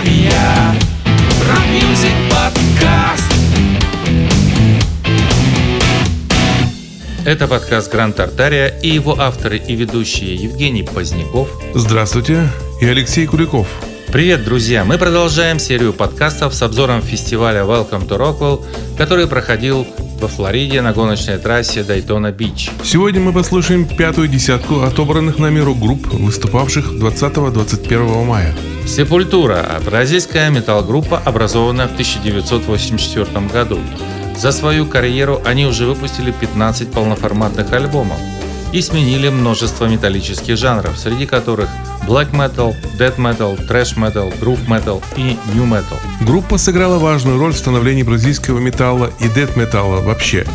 Тартария Rock Music подкаст Это подкаст Гранд Тартария и его авторы и ведущие Евгений Поздняков. Здравствуйте, и Алексей Куликов. Привет, друзья! Мы продолжаем серию подкастов с обзором фестиваля Welcome to Rockville, который проходил во Флориде на гоночной трассе Дайтона Бич. Сегодня мы послушаем пятую десятку отобранных нами рок-групп, выступавших 20-21 мая. Сепультура – бразильская метал-группа, образованная в 1984 году. За свою карьеру они уже выпустили 15 полноформатных альбомов и сменили множество металлических жанров, среди которых black metal, death metal, trash metal, groove metal и new metal. Группа сыграла важную роль в становлении бразильского металла и death металла вообще.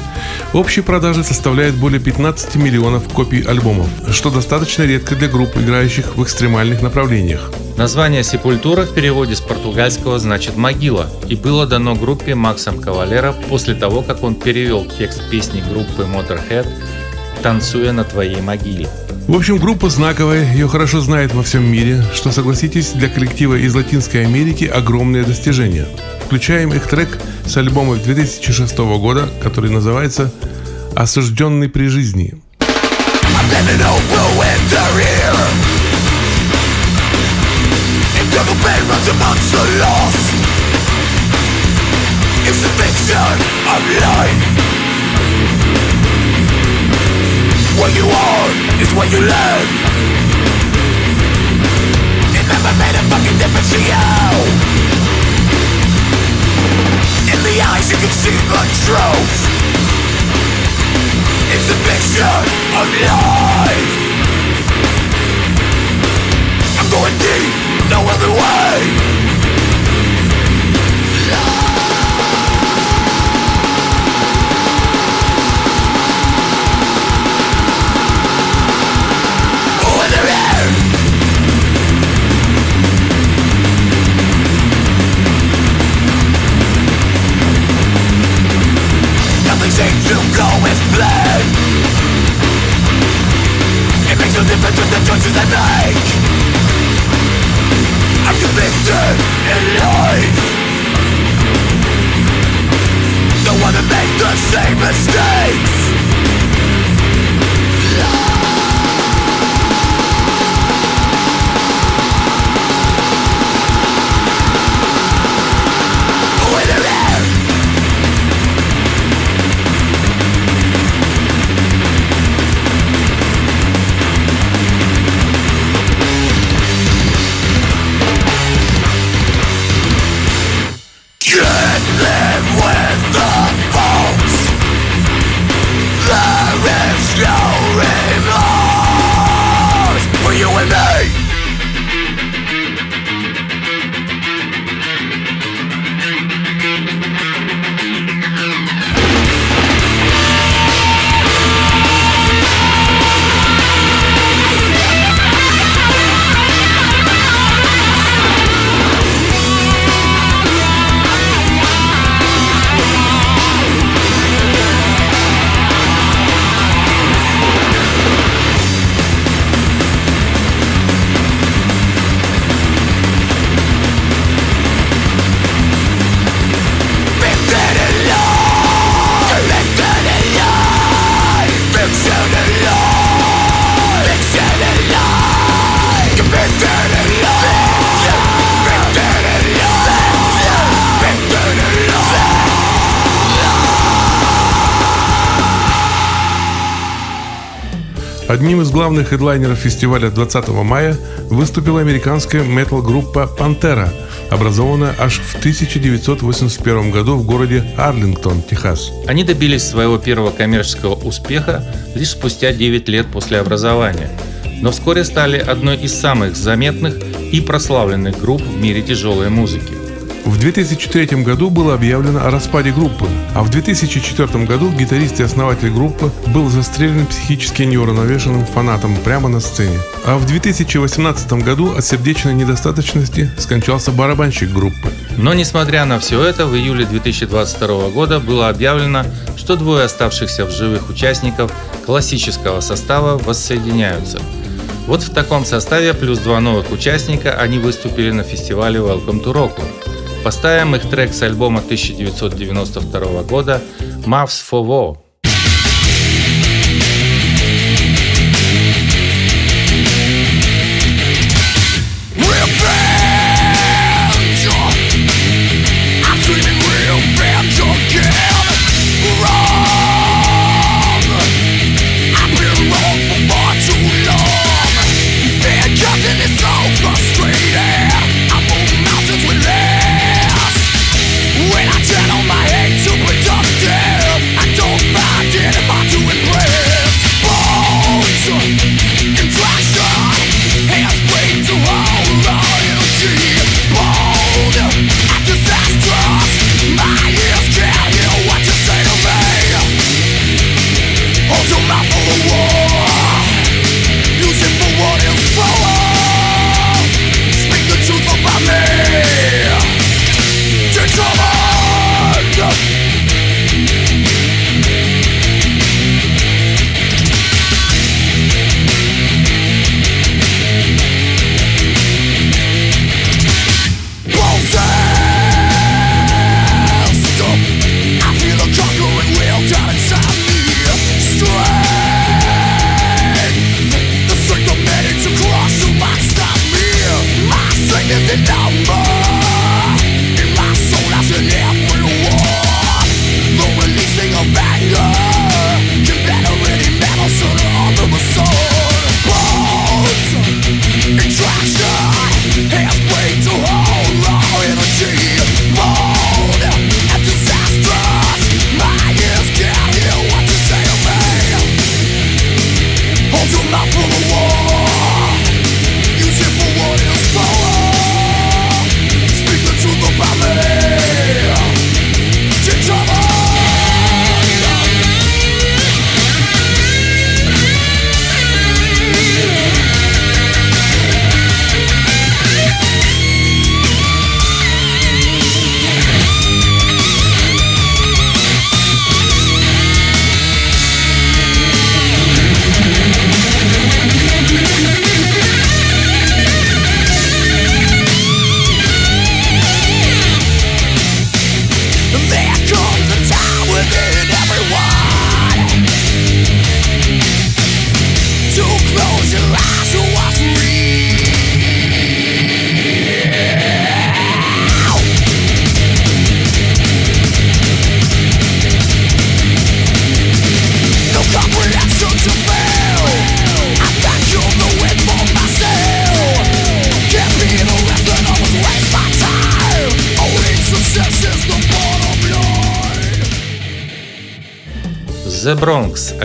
Общие продажи составляют более 15 миллионов копий альбомов, что достаточно редко для групп, играющих в экстремальных направлениях. Название «Сепультура» в переводе с португальского значит «могила» и было дано группе Максом Кавалера после того, как он перевел текст песни группы Motorhead «Танцуя на твоей могиле». В общем, группа знаковая, ее хорошо знает во всем мире, что, согласитесь, для коллектива из Латинской Америки огромное достижение. Включаем их трек с альбома 2006 года, который называется «Осужденный при жизни». It's a fiction of life What you are is what you learn. It never made a fucking difference to you In the eyes you can see the truth. It's a picture of life. I'm going deep, no other way rising to blow is blood It makes no difference with the choices I make. I'm convicted in life. Don't wanna make the same mistakes. Одним из главных хедлайнеров фестиваля 20 мая выступила американская метал-группа «Пантера», образованная аж в 1981 году в городе Арлингтон, Техас. Они добились своего первого коммерческого успеха лишь спустя 9 лет после образования, но вскоре стали одной из самых заметных и прославленных групп в мире тяжелой музыки. В 2003 году было объявлено о распаде группы, а в 2004 году гитарист и основатель группы был застрелен психически неуравновешенным фанатом прямо на сцене. А в 2018 году от сердечной недостаточности скончался барабанщик группы. Но несмотря на все это, в июле 2022 года было объявлено, что двое оставшихся в живых участников классического состава воссоединяются. Вот в таком составе плюс два новых участника они выступили на фестивале Welcome to Rockland. Поставим их трек с альбома 1992 года «Mavs for War».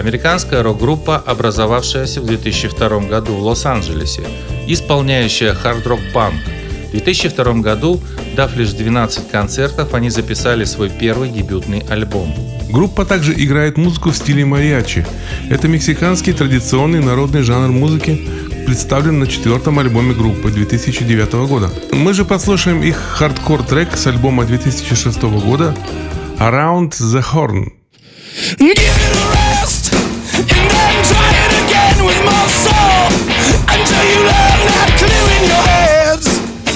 Американская рок-группа, образовавшаяся в 2002 году в Лос-Анджелесе, исполняющая хард-рок-панк. В 2002 году, дав лишь 12 концертов, они записали свой первый дебютный альбом. Группа также играет музыку в стиле мариачи. Это мексиканский традиционный народный жанр музыки, представлен на четвертом альбоме группы 2009 года. Мы же послушаем их хардкор трек с альбома 2006 года Around the Horn. Give it more soul until you learn your.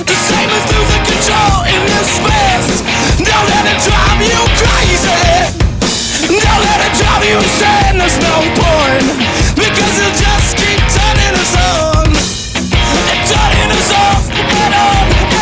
The same as losing control in this space. Don't let it drive you crazy. Don't let it drive you insane. There's no point because you'll just keep turning us on and turning us off and on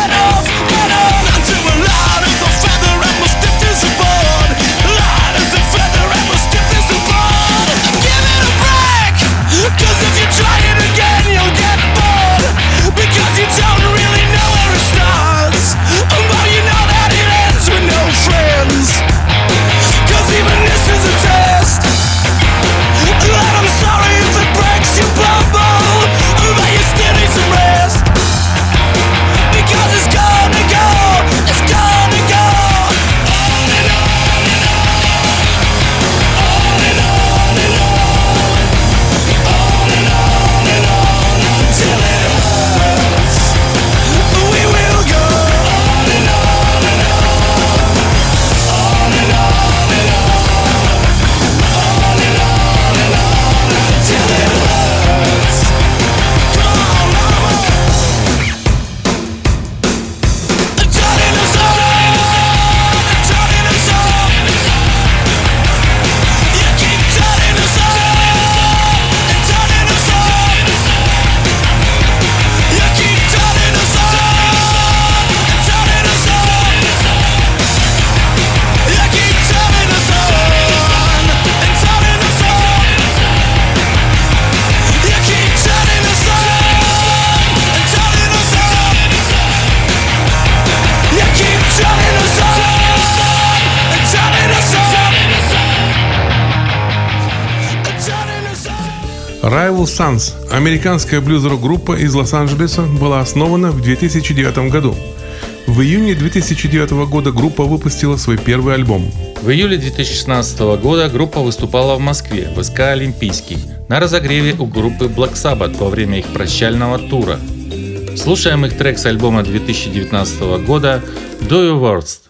Rival Sons, американская блюз-рок группа из Лос-Анджелеса, была основана в 2009 году. В июне 2009 года группа выпустила свой первый альбом. В июле 2016 года группа выступала в Москве в СК «Олимпийский» на разогреве у группы Black Sabbath во время их прощального тура. Слушаем их трек с альбома 2019 года «Do Your Worst».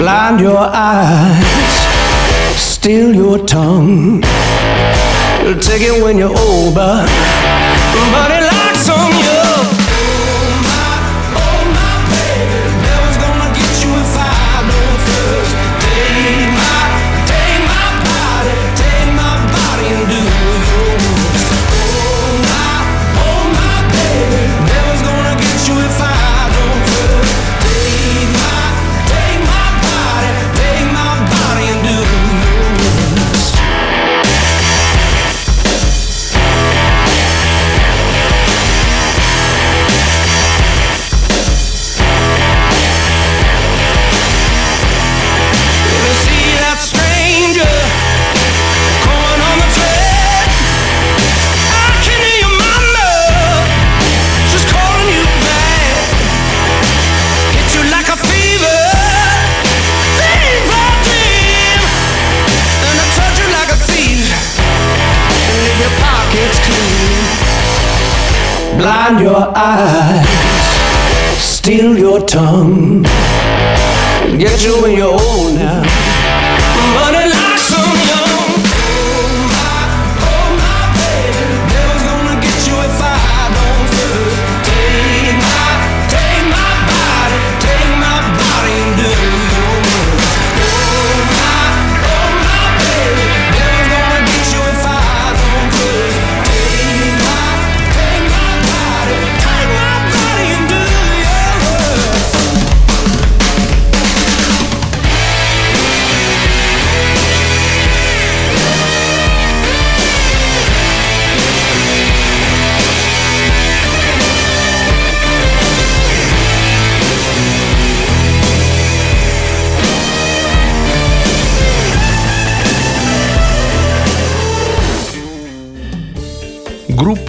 Blind your eyes, steal your tongue. You'll take it when you're old, but it locks on you.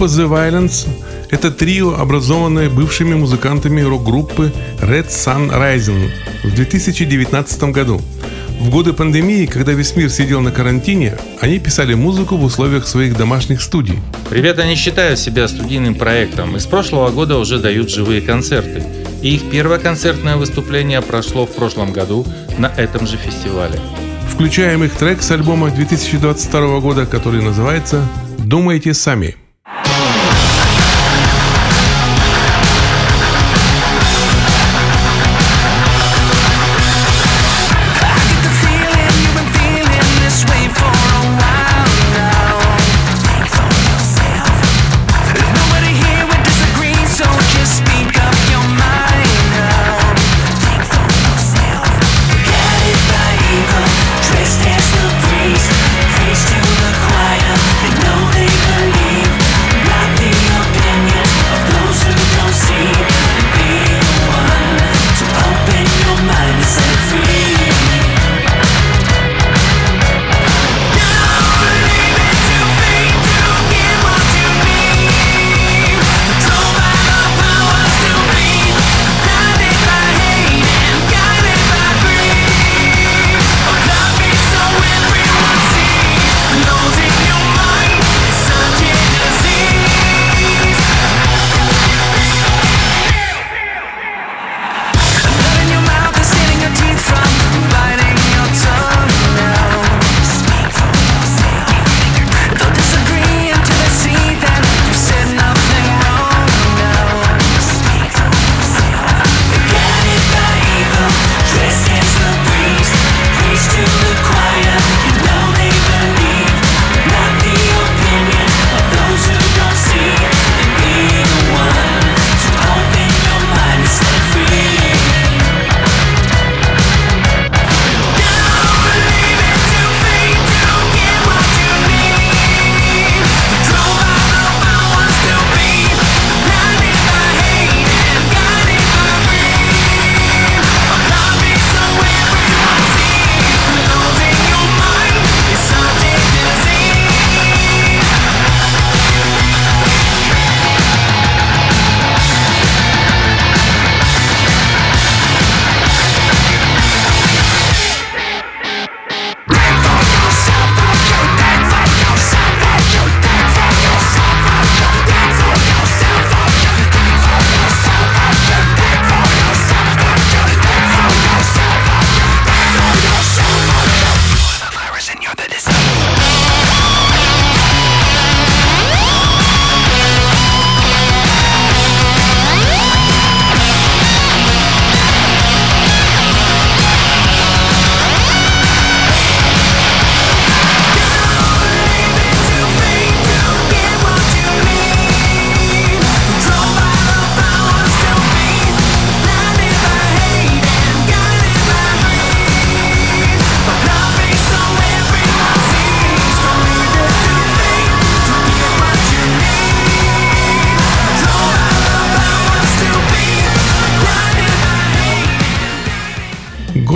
Группа The Violence – это трио, образованное бывшими музыкантами рок-группы Red Sun Rising в 2019 году. В годы пандемии, когда весь мир сидел на карантине, они писали музыку в условиях своих домашних студий. Ребята не считают себя студийным проектом и с прошлого года уже дают живые концерты. И их первое концертное выступление прошло в прошлом году на этом же фестивале. Включаем их трек с альбома 2022 года, который называется «Думайте сами».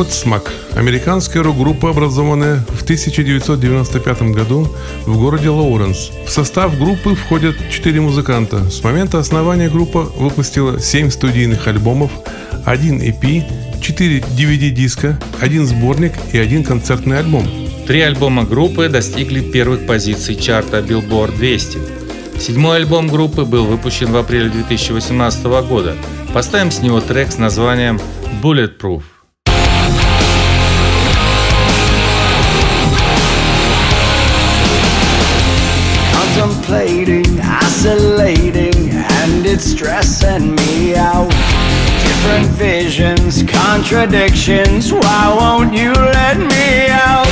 Godsmack – американская рок-группа, образованная в 1995 году в городе Лоуренс. В состав группы входят четыре музыканта. С момента основания группа выпустила 7 студийных альбомов, один EP, 4 DVD-диска, один сборник и один концертный альбом. Три альбома группы достигли первых позиций чарта Billboard 200. Седьмой альбом группы был выпущен в апреле 2018 года. Поставим с него трек с названием Bulletproof. Isolating, and it's stressing me out. Different visions, contradictions. Why won't you let me out?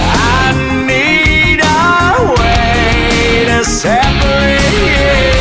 I need a way to separate,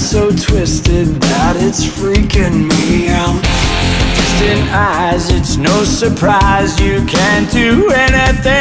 so twisted that it's freaking me out. Distant eyes, it's no surprise you can't do anything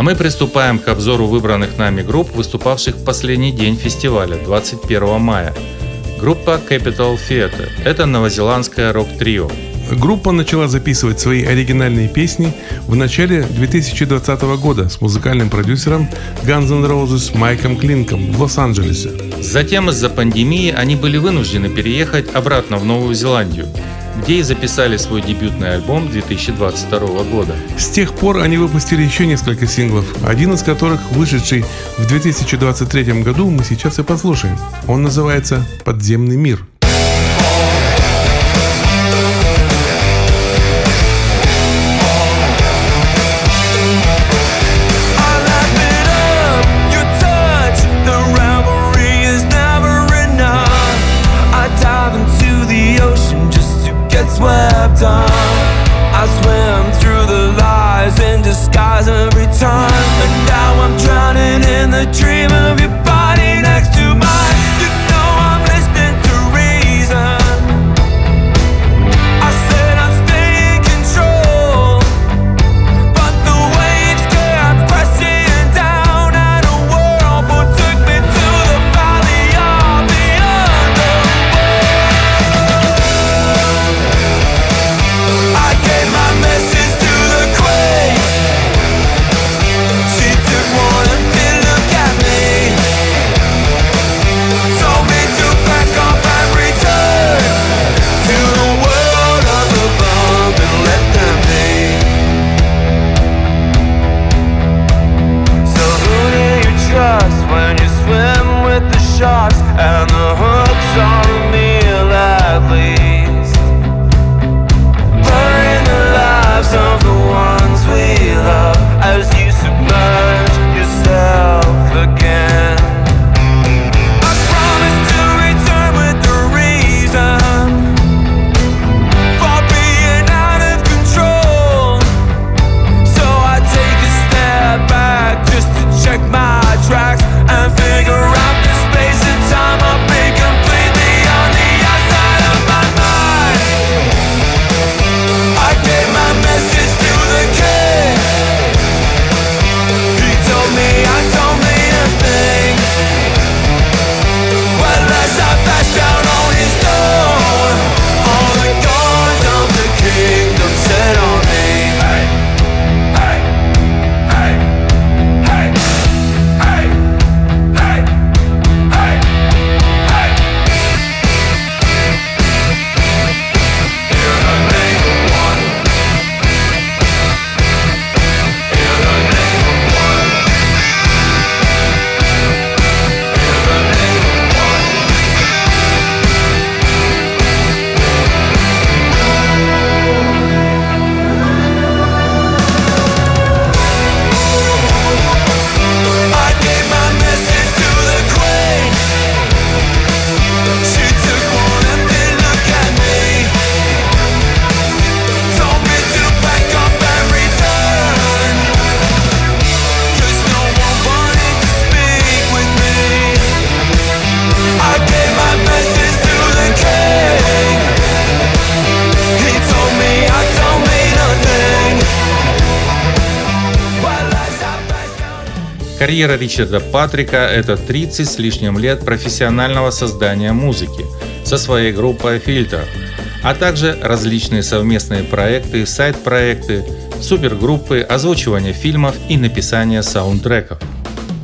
А мы приступаем к обзору выбранных нами групп, выступавших в последний день фестиваля, 21 мая. Группа Capital Theatre – это новозеландское рок-трио. Группа начала записывать свои оригинальные песни в начале 2020 года с музыкальным продюсером Guns N' Roses Майком Клинком в Лос-Анджелесе. Затем из-за пандемии они были вынуждены переехать обратно в Новую Зеландию, где и записали свой дебютный альбом 2022 года. С тех пор они выпустили еще несколько синглов, один из которых, вышедший в 2023 году, мы сейчас и послушаем. Он называется «Подземный мир». swept on. Карьера Ричарда Патрика – это 30 с лишним лет профессионального создания музыки со своей группой «Фильтр», а также различные совместные проекты, сайт-проекты, супергруппы, озвучивание фильмов и написание саундтреков.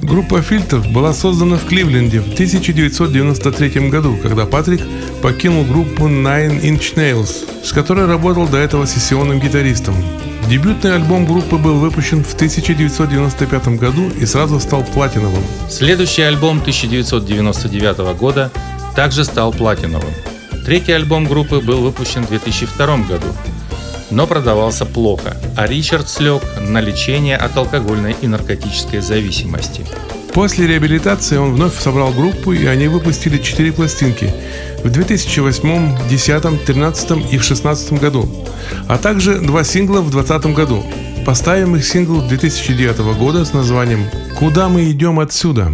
Группа «Фильтр» была создана в Кливленде в 1993 году, когда Патрик покинул группу Nine Inch Nails, с которой работал до этого сессионным гитаристом. Дебютный альбом группы был выпущен в 1995 году и сразу стал платиновым. Следующий альбом 1999 года также стал платиновым. Третий альбом группы был выпущен в 2002 году, но продавался плохо, а Ричард слег на лечение от алкогольной и наркотической зависимости. После реабилитации он вновь собрал группу, и они выпустили четыре пластинки в 2008, 2010, 2013 и в 2016 году, а также два сингла в 2020 году. Поставим их сингл 2009 года с названием «Куда мы идем отсюда?».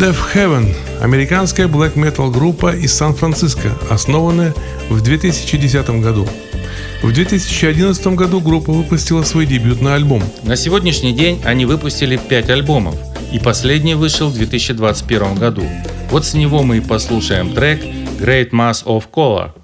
Death Heaven – американская black metal группа из Сан-Франциско, основанная в 2010 году. В 2011 году группа выпустила свой дебютный альбом. На сегодняшний день они выпустили 5 альбомов, и последний вышел в 2021 году. Вот с него мы и послушаем трек Great Mass of Cola.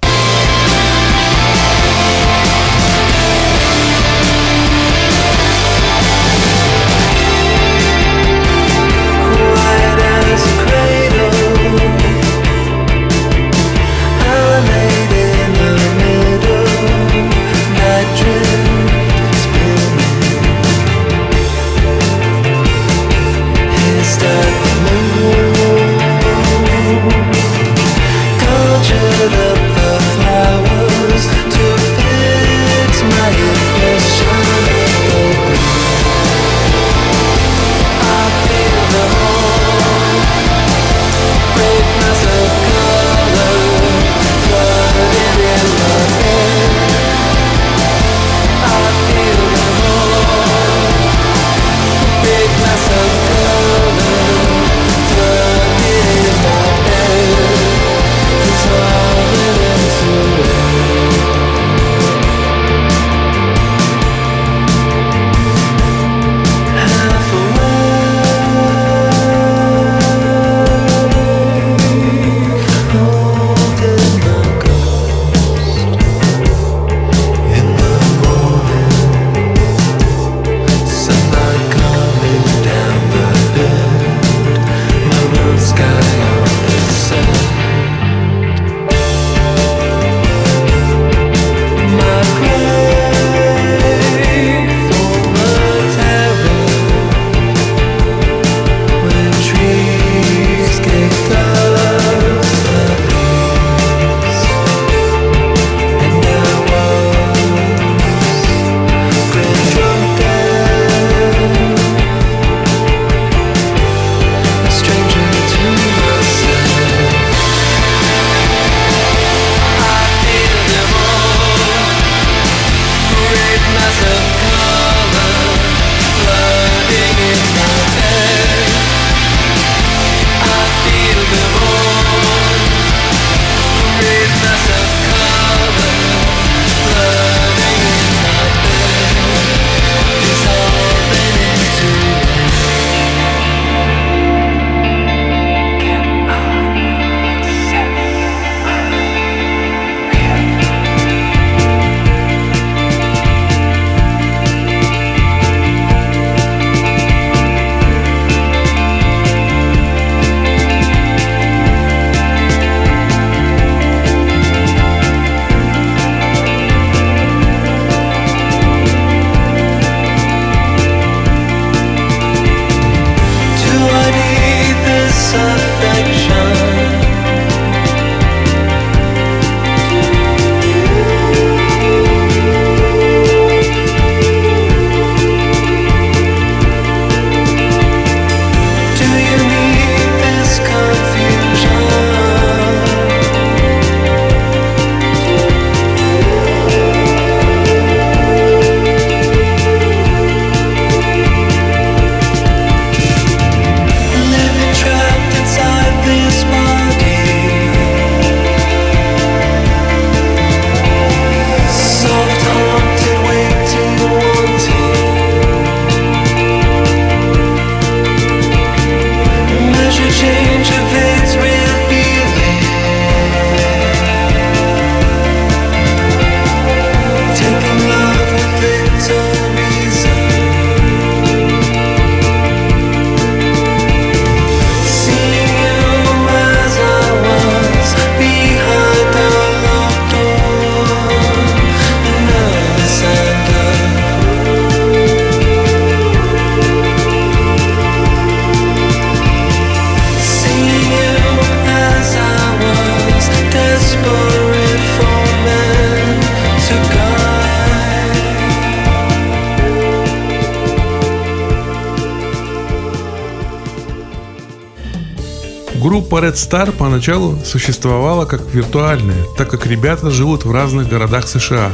Группа Red Star поначалу существовала как виртуальная, так как ребята живут в разных городах США.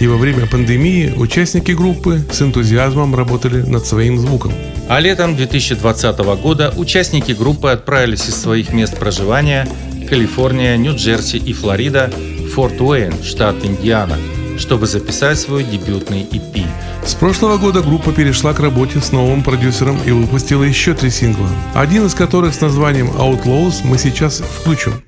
И во время пандемии участники группы с энтузиазмом работали над своим звуком. А летом 2020 года участники группы отправились из своих мест проживания Калифорния, Нью-Джерси и Флорида Форт Уэйн, штат Индиана, чтобы записать свой дебютный EP. С прошлого года группа перешла к работе с новым продюсером и выпустила еще три сингла, один из которых с названием Outlaws мы сейчас включим.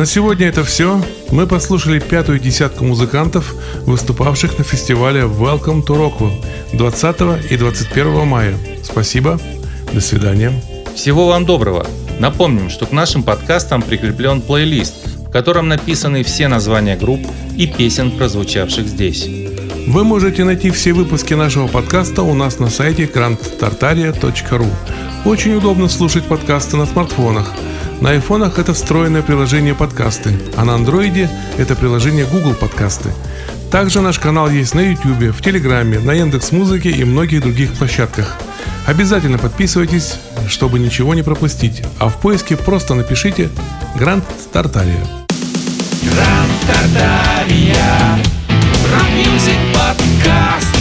На сегодня это все. Мы послушали пятую десятку музыкантов, выступавших на фестивале Welcome to Rockwell 20 и 21 мая. Спасибо. До свидания. Всего вам доброго! Напомним, что к нашим подкастам прикреплен плейлист, в котором написаны все названия групп и песен, прозвучавших здесь. Вы можете найти все выпуски нашего подкаста у нас на сайте grandtartaria.ru. Очень удобно слушать подкасты на смартфонах. На айфонах это встроенное приложение подкасты, а на андроиде это приложение Google подкасты. Также наш канал есть на YouTube, в Телеграме, на Яндекс Музыке и многих других площадках. Обязательно подписывайтесь, чтобы ничего не пропустить. А в поиске просто напишите Гранд Тартария. Гранд Тартария Rock Music подкаст